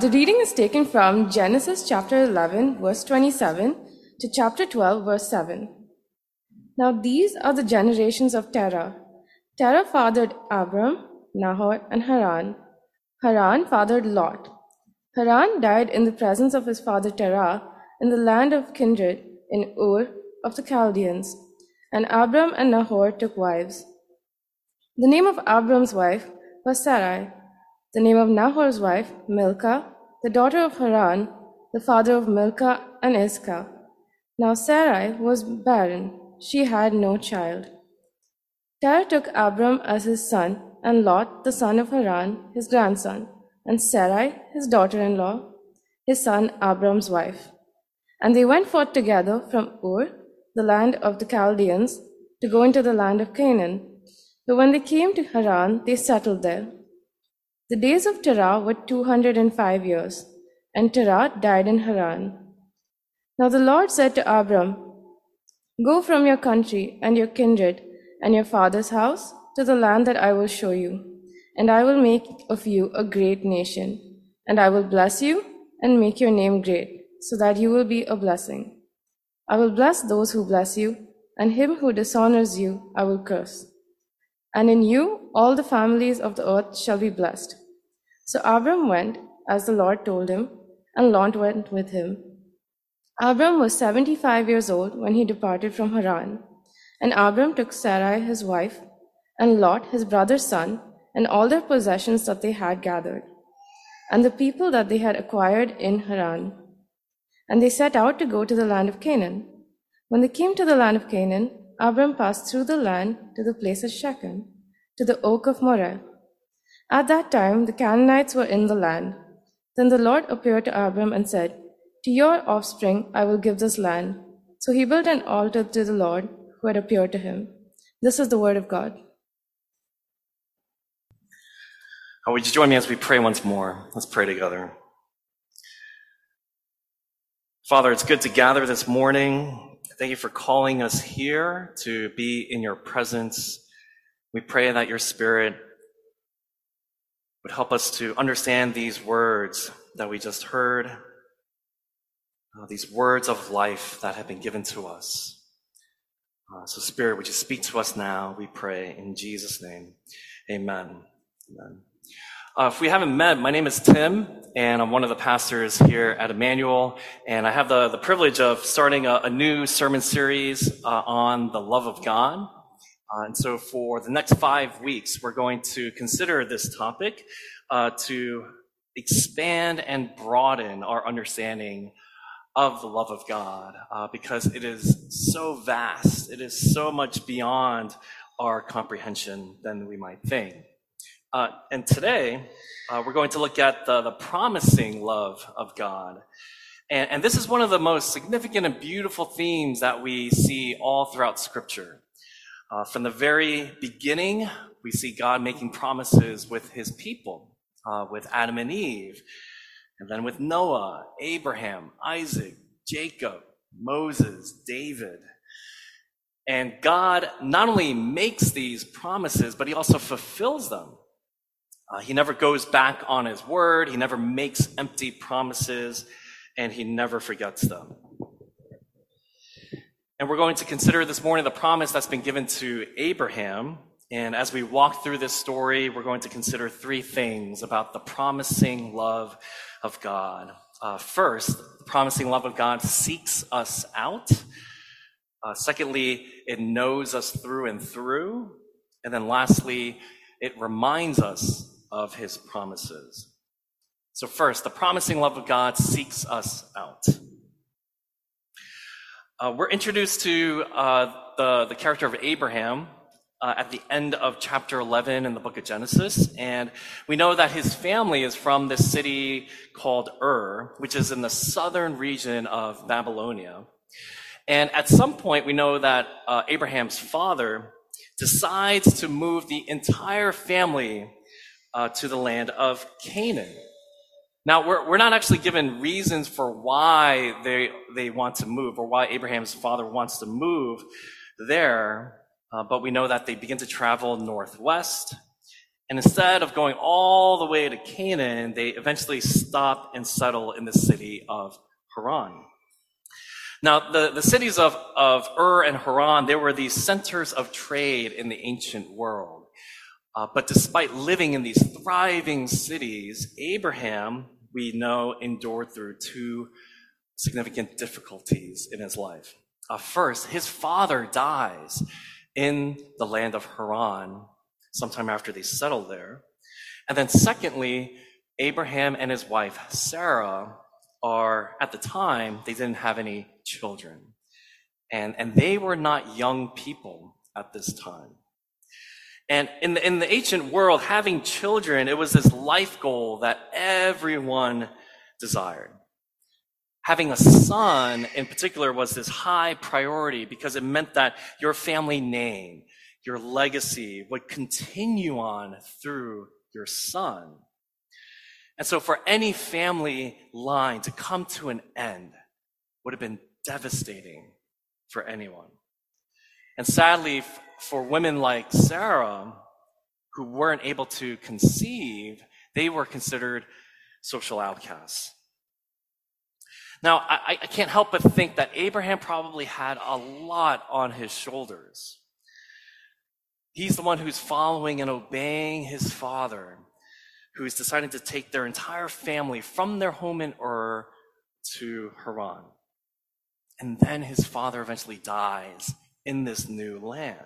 The reading is taken from Genesis chapter 11, verse 27 to chapter 12, verse 7. Now these are the generations of Terah. Terah fathered Abram, Nahor, and Haran. Haran fathered Lot. Haran died in the presence of his father Terah in the land of kindred in Ur of the Chaldeans. And Abram and Nahor took wives. The name of Abram's wife was Sarai. The name of Nahor's wife, Milcah, the daughter of Haran, the father of Milcah and Iscah. Now Sarai was barren, she had no child. Terah took Abram as his son, and Lot, the son of Haran, his grandson, and Sarai, his daughter in law, his son Abram's wife. And they went forth together from Ur, the land of the Chaldeans, to go into the land of Canaan. But when they came to Haran, they settled there. The days of Terah were 205 years, and Terah died in Haran. Now the Lord said to Abram, Go from your country and your kindred and your father's house to the land that I will show you, and I will make of you a great nation, and I will bless you and make your name great, so that you will be a blessing. I will bless those who bless you, and him who dishonors you I will curse. And in you all the families of the earth shall be blessed. So Abram went, as the Lord told him, and Lot went with him. Abram was 75 years old when he departed from Haran. And Abram took Sarai his wife, and Lot his brother's son, and all their possessions that they had gathered, and the people that they had acquired in Haran. And they set out to go to the land of Canaan. When they came to the land of Canaan, Abram passed through the land to the place of Shechem, to the oak of Moreh. At that time the Canaanites were in the land. Then the Lord appeared to Abram and said, To your offspring I will give this land. So he built an altar to the Lord who had appeared to him. This is the word of God. Uh, would you join me as we pray once more? Let's pray together. Father, it's good to gather this morning. Thank you for calling us here to be in your presence. We pray that your spirit would help us to understand these words that we just heard, uh, these words of life that have been given to us. Uh, so, Spirit, would you speak to us now? We pray in Jesus' name. Amen. Amen. Uh, if we haven't met, my name is Tim, and I'm one of the pastors here at Emmanuel, and I have the, the privilege of starting a, a new sermon series uh, on the love of God. Uh, and so for the next five weeks, we're going to consider this topic uh, to expand and broaden our understanding of the love of God uh, because it is so vast. It is so much beyond our comprehension than we might think. Uh, and today, uh, we're going to look at the, the promising love of God. And, and this is one of the most significant and beautiful themes that we see all throughout Scripture. Uh, from the very beginning, we see God making promises with his people, uh, with Adam and Eve, and then with Noah, Abraham, Isaac, Jacob, Moses, David. And God not only makes these promises, but he also fulfills them. Uh, he never goes back on his word, he never makes empty promises, and he never forgets them. And we're going to consider this morning the promise that's been given to Abraham. And as we walk through this story, we're going to consider three things about the promising love of God. Uh, first, the promising love of God seeks us out. Uh, secondly, it knows us through and through. And then lastly, it reminds us of his promises. So, first, the promising love of God seeks us out. Uh, we're introduced to uh, the, the character of Abraham uh, at the end of chapter 11 in the book of Genesis. And we know that his family is from this city called Ur, which is in the southern region of Babylonia. And at some point, we know that uh, Abraham's father decides to move the entire family uh, to the land of Canaan. Now, we're, we're not actually given reasons for why they, they want to move or why Abraham's father wants to move there, uh, but we know that they begin to travel northwest And instead of going all the way to Canaan, they eventually stop and settle in the city of Haran. Now, the, the cities of, of Ur and Haran, they were these centers of trade in the ancient world. Uh, but despite living in these thriving cities, Abraham, we know, endured through two significant difficulties in his life. Uh, first, his father dies in the land of Haran sometime after they settled there. And then secondly, Abraham and his wife Sarah are, at the time, they didn't have any children. And, and they were not young people at this time. And in the, in the ancient world, having children, it was this life goal that everyone desired. Having a son in particular was this high priority because it meant that your family name, your legacy would continue on through your son. And so for any family line to come to an end would have been devastating for anyone. And sadly, for women like Sarah, who weren't able to conceive, they were considered social outcasts. Now, I, I, can't help but think that Abraham probably had a lot on his shoulders. He's the one who's following and obeying his father, who's decided to take their entire family from their home in Ur to Haran. And then his father eventually dies in this new land.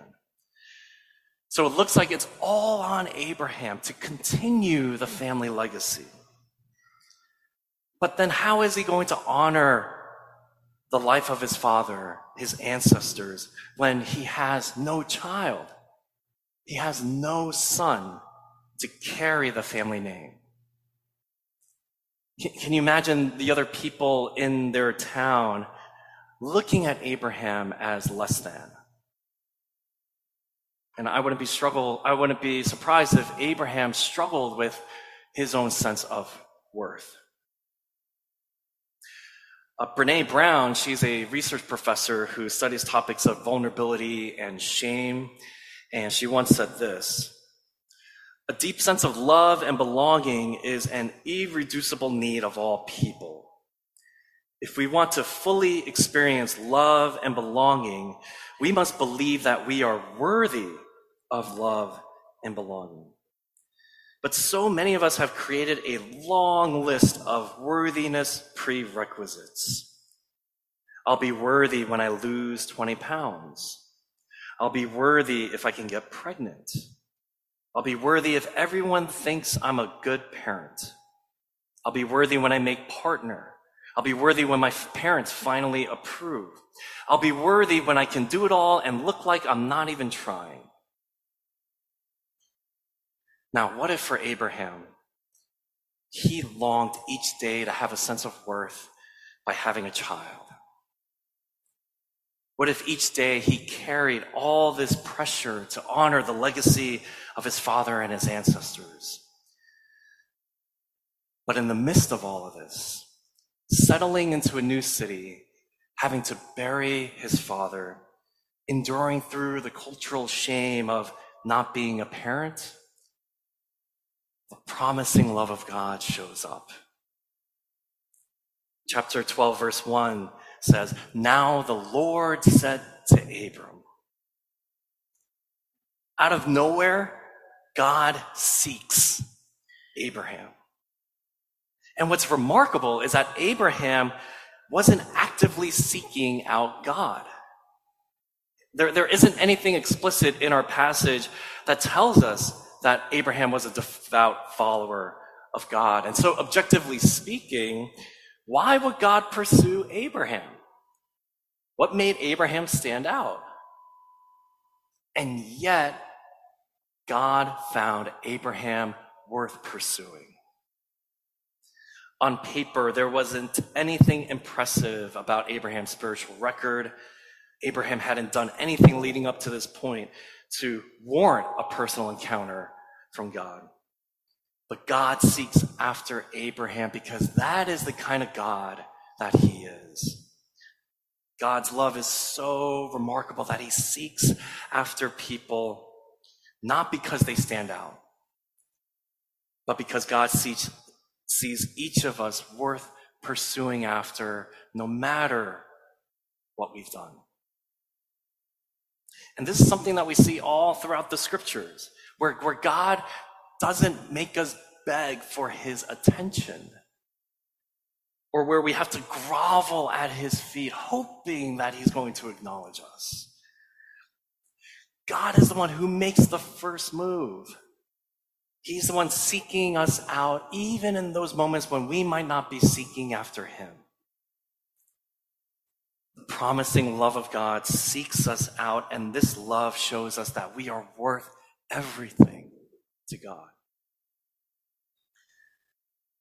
So it looks like it's all on Abraham to continue the family legacy. But then how is he going to honor the life of his father, his ancestors, when he has no child? He has no son to carry the family name. Can you imagine the other people in their town looking at Abraham as less than? And I wouldn't be struggle, I wouldn't be surprised if Abraham struggled with his own sense of worth. Uh, Brene Brown, she's a research professor who studies topics of vulnerability and shame. And she once said this A deep sense of love and belonging is an irreducible need of all people. If we want to fully experience love and belonging, we must believe that we are worthy of love and belonging. But so many of us have created a long list of worthiness prerequisites. I'll be worthy when I lose 20 pounds. I'll be worthy if I can get pregnant. I'll be worthy if everyone thinks I'm a good parent. I'll be worthy when I make partner. I'll be worthy when my parents finally approve. I'll be worthy when I can do it all and look like I'm not even trying. Now, what if for Abraham, he longed each day to have a sense of worth by having a child? What if each day he carried all this pressure to honor the legacy of his father and his ancestors? But in the midst of all of this, settling into a new city, having to bury his father, enduring through the cultural shame of not being a parent, the promising love of God shows up. Chapter 12, verse 1 says, Now the Lord said to Abram, out of nowhere, God seeks Abraham. And what's remarkable is that Abraham wasn't actively seeking out God. There, there isn't anything explicit in our passage that tells us that Abraham was a devout follower of God. And so, objectively speaking, why would God pursue Abraham? What made Abraham stand out? And yet, God found Abraham worth pursuing. On paper, there wasn't anything impressive about Abraham's spiritual record. Abraham hadn't done anything leading up to this point to warrant a personal encounter from God. But God seeks after Abraham because that is the kind of God that he is. God's love is so remarkable that he seeks after people not because they stand out, but because God sees, sees each of us worth pursuing after no matter what we've done. And this is something that we see all throughout the scriptures, where, where God doesn't make us beg for his attention, or where we have to grovel at his feet, hoping that he's going to acknowledge us. God is the one who makes the first move. He's the one seeking us out, even in those moments when we might not be seeking after him. Promising love of God seeks us out, and this love shows us that we are worth everything to God.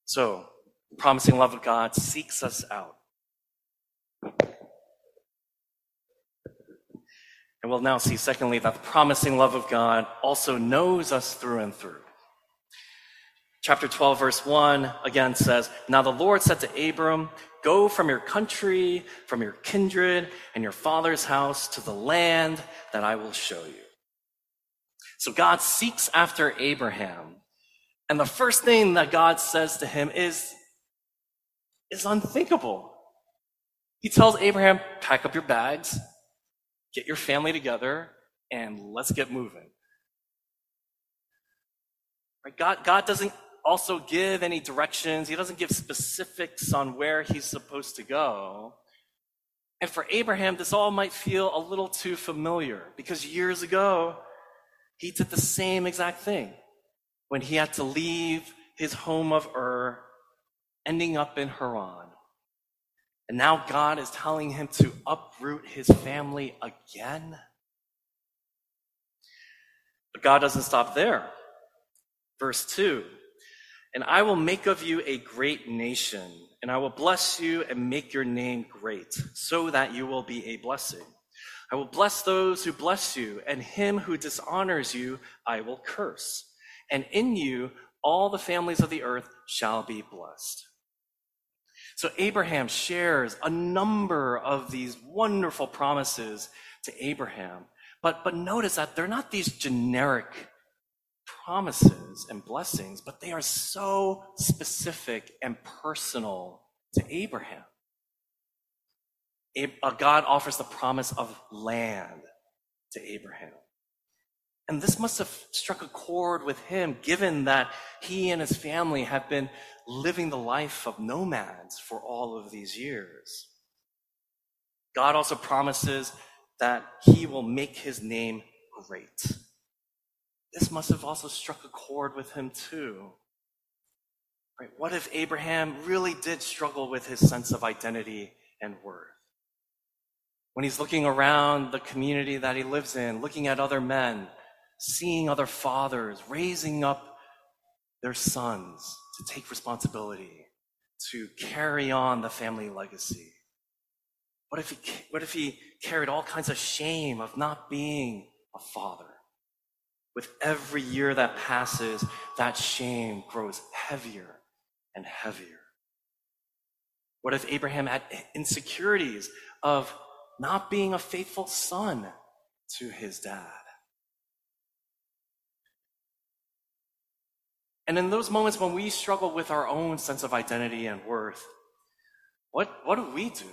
So, promising love of God seeks us out. And we'll now see, secondly, that the promising love of God also knows us through and through. Chapter 12, verse 1 again says, Now the Lord said to Abram, Go from your country, from your kindred, and your father's house to the land that I will show you. So God seeks after Abraham. And the first thing that God says to him is, is unthinkable. He tells Abraham, pack up your bags, get your family together, and let's get moving. God, God doesn't also give any directions. He doesn't give specifics on where he's supposed to go. And for Abraham, this all might feel a little too familiar because years ago, he did the same exact thing when he had to leave his home of Ur, ending up in Haran. And now God is telling him to uproot his family again. But God doesn't stop there. Verse 2 And I will make of you a great nation, and I will bless you and make your name great, so that you will be a blessing. I will bless those who bless you, and him who dishonors you I will curse. And in you all the families of the earth shall be blessed. So Abraham shares a number of these wonderful promises to Abraham. But, but notice that they're not these generic promises and blessings, but they are so specific and personal to Abraham. Uh, God offers the promise of land to Abraham. And this must have struck a chord with him, given that he and his family have been living the life of nomads for all of these years. God also promises that he will make his name great. This must have also struck a chord with him too. Right? What if Abraham really did struggle with his sense of identity and worth? When he's looking around the community that he lives in, looking at other men, seeing other fathers raising up their sons to take responsibility, to carry on the family legacy? What if he, what if he carried all kinds of shame of not being a father? With every year that passes, that shame grows heavier and heavier. What if Abraham had insecurities of not being a faithful son to his dad? And in those moments when we struggle with our own sense of identity and worth, what, what do we do?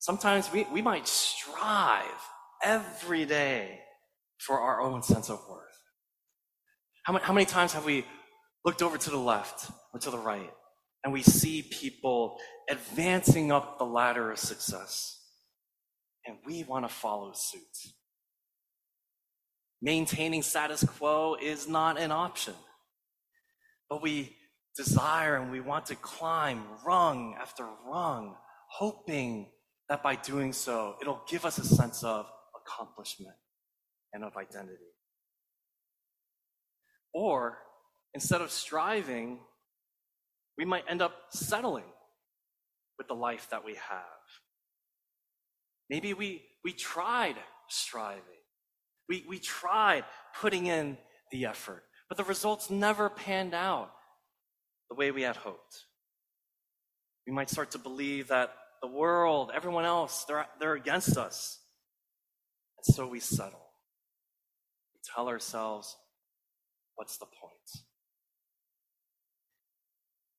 Sometimes we, we might strive every day for our own sense of worth. How many, how many times have we looked over to the left or to the right and we see people advancing up the ladder of success and we want to follow suit? Maintaining status quo is not an option. But we desire and we want to climb rung after rung, hoping that by doing so, it'll give us a sense of accomplishment and of identity. Or instead of striving, we might end up settling with the life that we have. Maybe we, we tried striving. We, we tried putting in the effort, but the results never panned out the way we had hoped. We might start to believe that the world, everyone else, they're, they're against us. And so we settle. Tell ourselves, what's the point?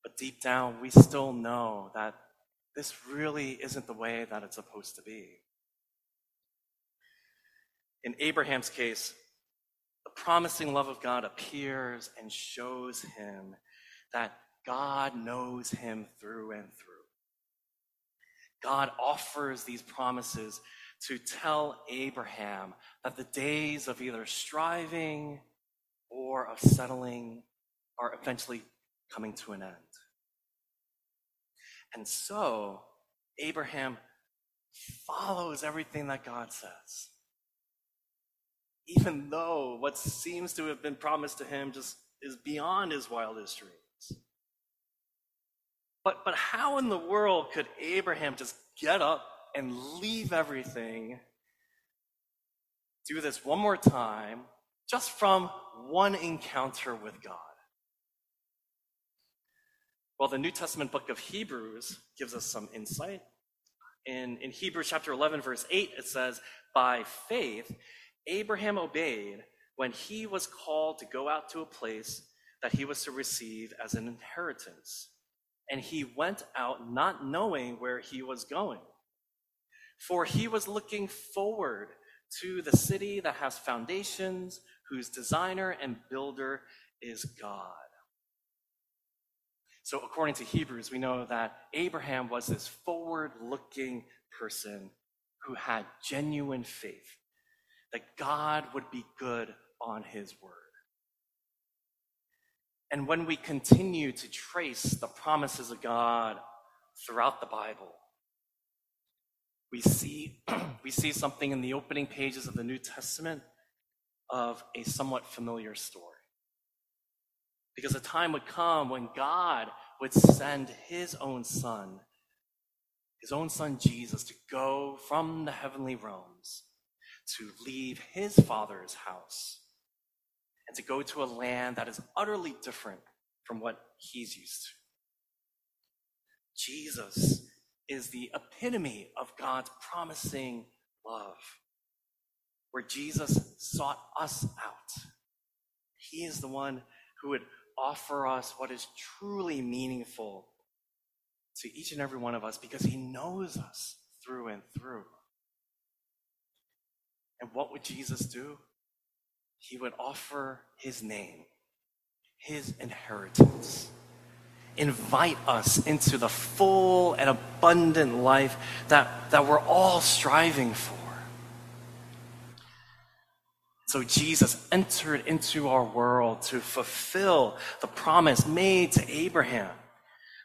But deep down, we still know that this really isn't the way that it's supposed to be. In Abraham's case, the promising love of God appears and shows him that God knows him through and through. God offers these promises to tell Abraham that the days of either striving or of settling are eventually coming to an end. And so, Abraham follows everything that God says. Even though what seems to have been promised to him just is beyond his wildest dreams. But, but how in the world could Abraham just get up and leave everything, do this one more time, just from one encounter with God? Well, the New Testament book of Hebrews gives us some insight. In, in Hebrews chapter 11, verse 8, it says, By faith, Abraham obeyed when he was called to go out to a place that he was to receive as an inheritance and he went out not knowing where he was going. For he was looking forward to the city that has foundations, whose designer and builder is God. So, according to Hebrews, we know that Abraham was this forward looking person who had genuine faith that God would be good on his word. And when we continue to trace the promises of God throughout the Bible, we see, we see something in the opening pages of the New Testament of a somewhat familiar story. Because a time would come when God would send his own son, his own son Jesus, to go from the heavenly realms to leave his father's house and to go to a land that is utterly different from what he's used to. Jesus is the epitome of God's promising love, where Jesus sought us out. He is the one who would offer us what is truly meaningful to each and every one of us because he knows us through and through. And what would Jesus do? he would offer his name, his inheritance, invite us into the full and abundant life that, that we're all striving for. So Jesus entered into our world to fulfill the promise made to Abraham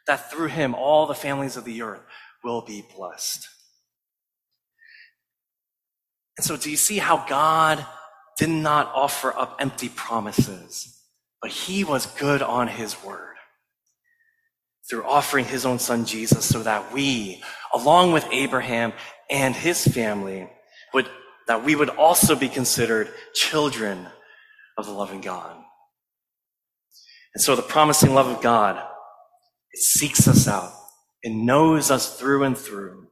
that through him all the families of the earth will be blessed. And so, do you see how God did not offer up empty promises, but he was good on his word through offering his own son Jesus so that we, along with Abraham and his family, would, that we would also be considered children of the loving God. And so the promising love of God, it seeks us out. It knows us through and through.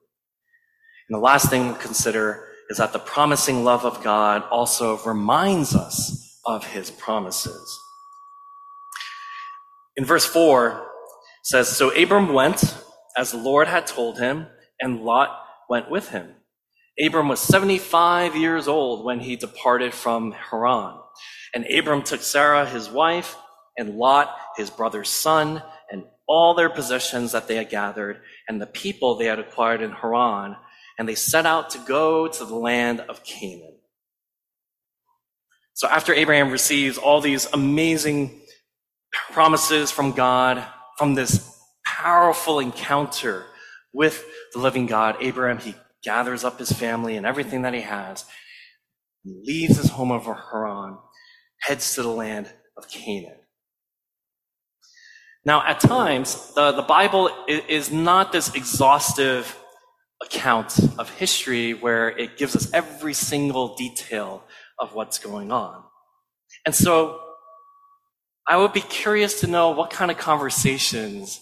And the last thing we'll consider is that the promising love of God also reminds us of his promises. In verse 4 says, So Abram went as the Lord had told him, and Lot went with him. Abram was 75 years old when he departed from Haran. And Abram took Sarah, his wife, and Lot, his brother's son, and all their possessions that they had gathered, and the people they had acquired in Haran, and they set out to go to the land of Canaan. So after Abraham receives all these amazing promises from God, from this powerful encounter with the living God, Abraham, he gathers up his family and everything that he has, leaves his home over Haran, heads to the land of Canaan. Now, at times, the, the Bible is not this exhaustive account of history where it gives us every single detail of what's going on. And so I would be curious to know what kind of conversations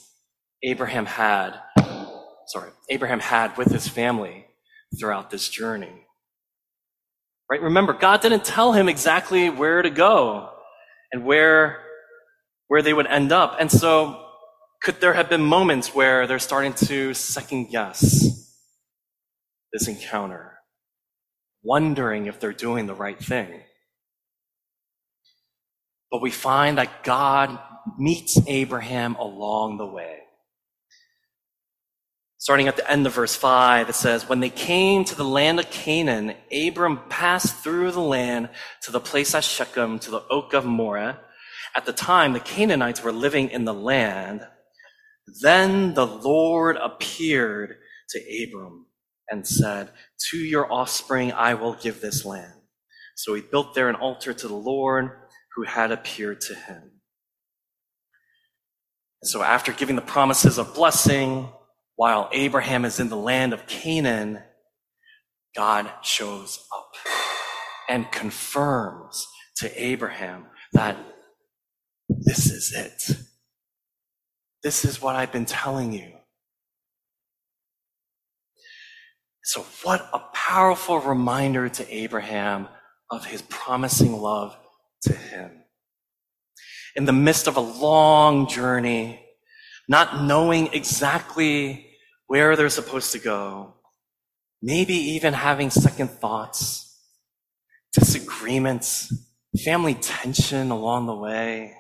Abraham had, sorry, Abraham had with his family throughout this journey. Right? Remember, God didn't tell him exactly where to go. and where, where they would end up. And so could there have been moments where they're starting to second guess this encounter, wondering if they're doing the right thing? But we find that God meets Abraham along the way. Starting at the end of verse 5, it says, When they came to the land of Canaan, Abram passed through the land to the place at Shechem, to the oak of Moreh. At the time, the Canaanites were living in the land. Then the Lord appeared to Abram and said, To your offspring I will give this land. So he built there an altar to the Lord who had appeared to him. So after giving the promises of blessing, while Abraham is in the land of Canaan, God shows up and confirms to Abraham that this is it. This is what I've been telling you. So, what a powerful reminder to Abraham of his promising love to him. In the midst of a long journey, not knowing exactly where they're supposed to go, maybe even having second thoughts, disagreements, family tension along the way,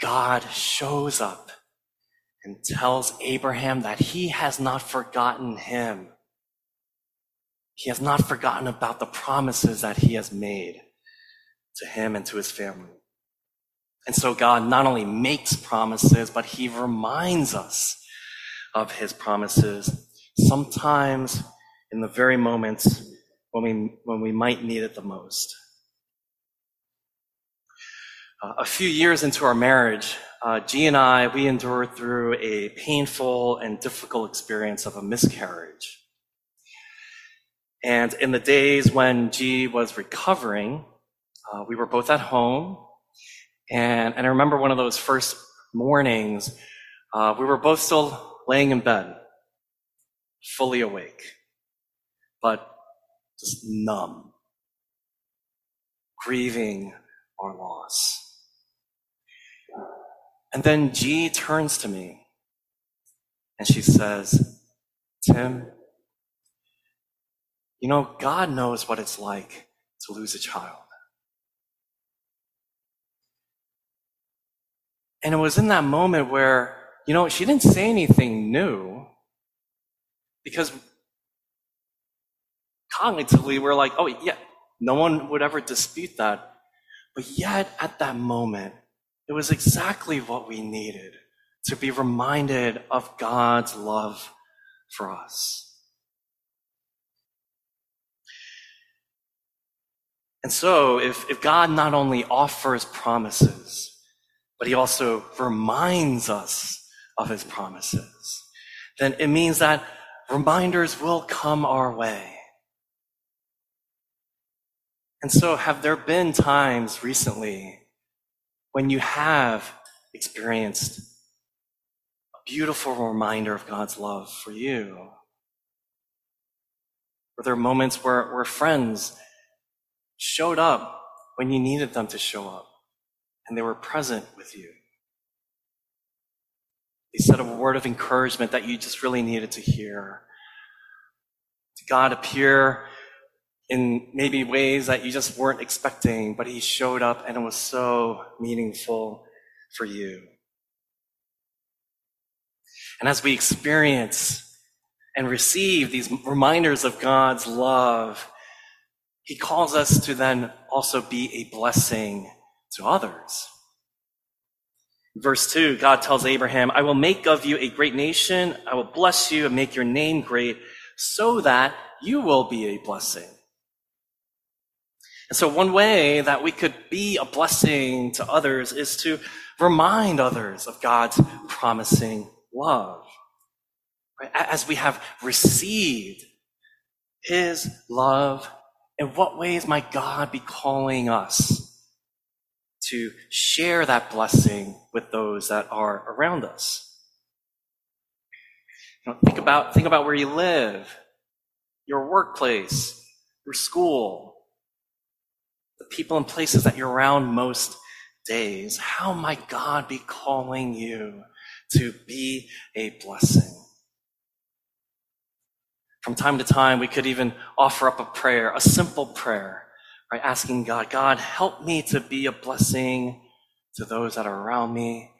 God shows up and tells Abraham that he has not forgotten him. He has not forgotten about the promises that he has made to him and to his family. And so God not only makes promises, but he reminds us of his promises, sometimes in the very moments when we, when we might need it the most. Uh, a few years into our marriage, uh, G and I, we endured through a painful and difficult experience of a miscarriage. And in the days when G was recovering, uh, we were both at home. And, and I remember one of those first mornings, uh, we were both still laying in bed, fully awake, but just numb, grieving our loss. And then G turns to me and she says, Tim, you know, God knows what it's like to lose a child. And it was in that moment where, you know, she didn't say anything new because cognitively we're like, oh, yeah, no one would ever dispute that. But yet at that moment, it was exactly what we needed to be reminded of God's love for us. And so, if, if God not only offers promises, but he also reminds us of his promises, then it means that reminders will come our way. And so, have there been times recently when you have experienced a beautiful reminder of God's love for you? Were there moments where, where friends showed up when you needed them to show up? And they were present with you. They said a word of encouragement that you just really needed to hear. Did God appear in maybe ways that you just weren't expecting, but He showed up and it was so meaningful for you. And as we experience and receive these reminders of God's love, He calls us to then also be a blessing to others. Verse 2, God tells Abraham, I will make of you a great nation. I will bless you and make your name great so that you will be a blessing. And so one way that we could be a blessing to others is to remind others of God's promising love. As we have received his love, in what ways might God be calling us to share that blessing with those that are around us. You know, think about think about where you live, your workplace, your school, the people and places that you're around most days, how might God be calling you to be a blessing? From time to time, we could even offer up a prayer, a simple prayer, right? Asking God, God, help me to be a blessing to those that are around me.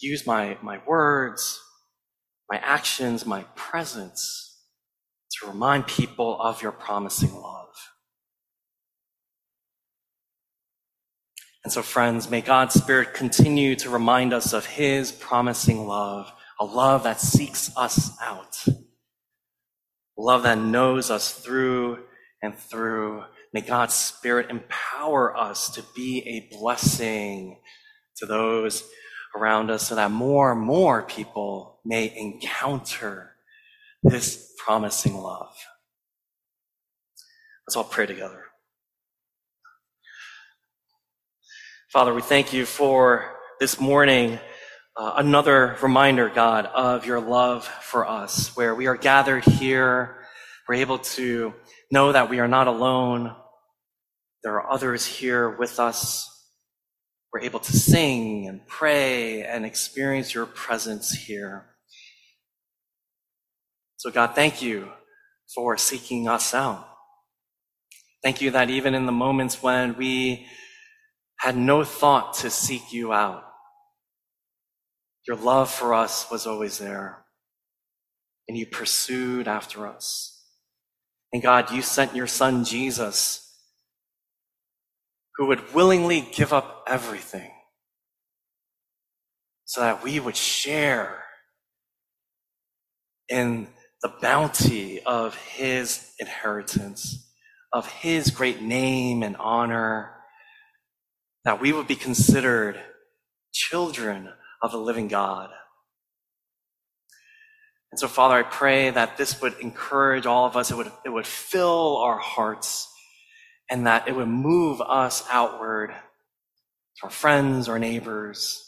Use my, my words, my actions, my presence to remind people of your promising love. And so, friends, may God's Spirit continue to remind us of His promising love, a love that seeks us out love that knows us through and through. May God's Spirit empower us to be a blessing to those around us so that more and more people may encounter this promising love. Let's all pray together. Father, we thank you for this morning uh, another reminder, God, of your love for us, where we are gathered here. We're able to know that we are not alone. There are others here with us. We're able to sing and pray and experience your presence here. So, God, thank you for seeking us out. Thank you that even in the moments when we had no thought to seek you out, your love for us was always there. And you pursued after us. And God, you sent your son Jesus, who would willingly give up everything so that we would share in the bounty of his inheritance, of his great name and honor, that we would be considered children of the living God. And so, Father, I pray that this would encourage all of us. It would, it would fill our hearts and that it would move us outward to our friends, our neighbors,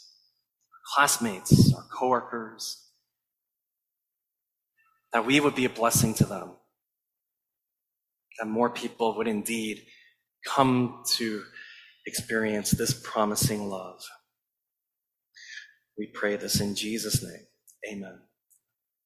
our classmates, our coworkers, that we would be a blessing to them. That more people would indeed come to experience this promising love. We pray this in Jesus' name. Amen.